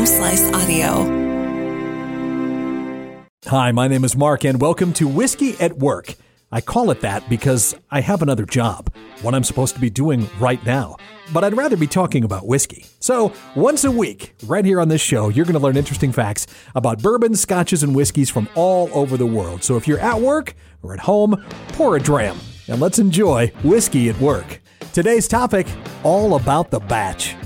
Home Slice Audio. Hi, my name is Mark, and welcome to Whiskey at Work. I call it that because I have another job, one I'm supposed to be doing right now. But I'd rather be talking about whiskey. So, once a week, right here on this show, you're going to learn interesting facts about bourbons, scotches, and whiskeys from all over the world. So, if you're at work or at home, pour a dram and let's enjoy Whiskey at Work. Today's topic all about the batch.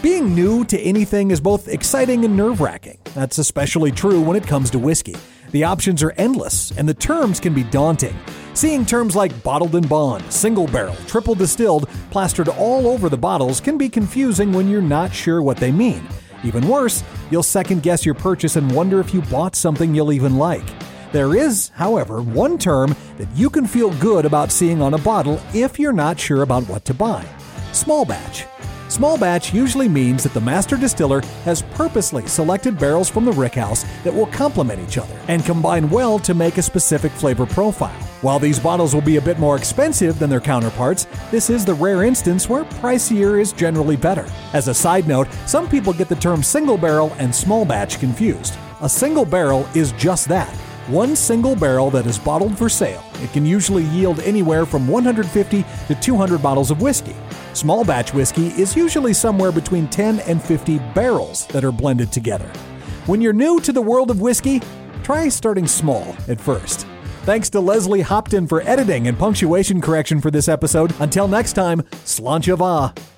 Being new to anything is both exciting and nerve wracking. That's especially true when it comes to whiskey. The options are endless, and the terms can be daunting. Seeing terms like bottled in bond, single barrel, triple distilled plastered all over the bottles can be confusing when you're not sure what they mean. Even worse, you'll second guess your purchase and wonder if you bought something you'll even like. There is, however, one term that you can feel good about seeing on a bottle if you're not sure about what to buy small batch. Small batch usually means that the master distiller has purposely selected barrels from the rickhouse that will complement each other and combine well to make a specific flavor profile. While these bottles will be a bit more expensive than their counterparts, this is the rare instance where pricier is generally better. As a side note, some people get the term single barrel and small batch confused. A single barrel is just that one single barrel that is bottled for sale. It can usually yield anywhere from 150 to 200 bottles of whiskey. Small batch whiskey is usually somewhere between 10 and 50 barrels that are blended together. When you're new to the world of whiskey, try starting small at first. Thanks to Leslie Hopton for editing and punctuation correction for this episode. Until next time, Sláinte mhath.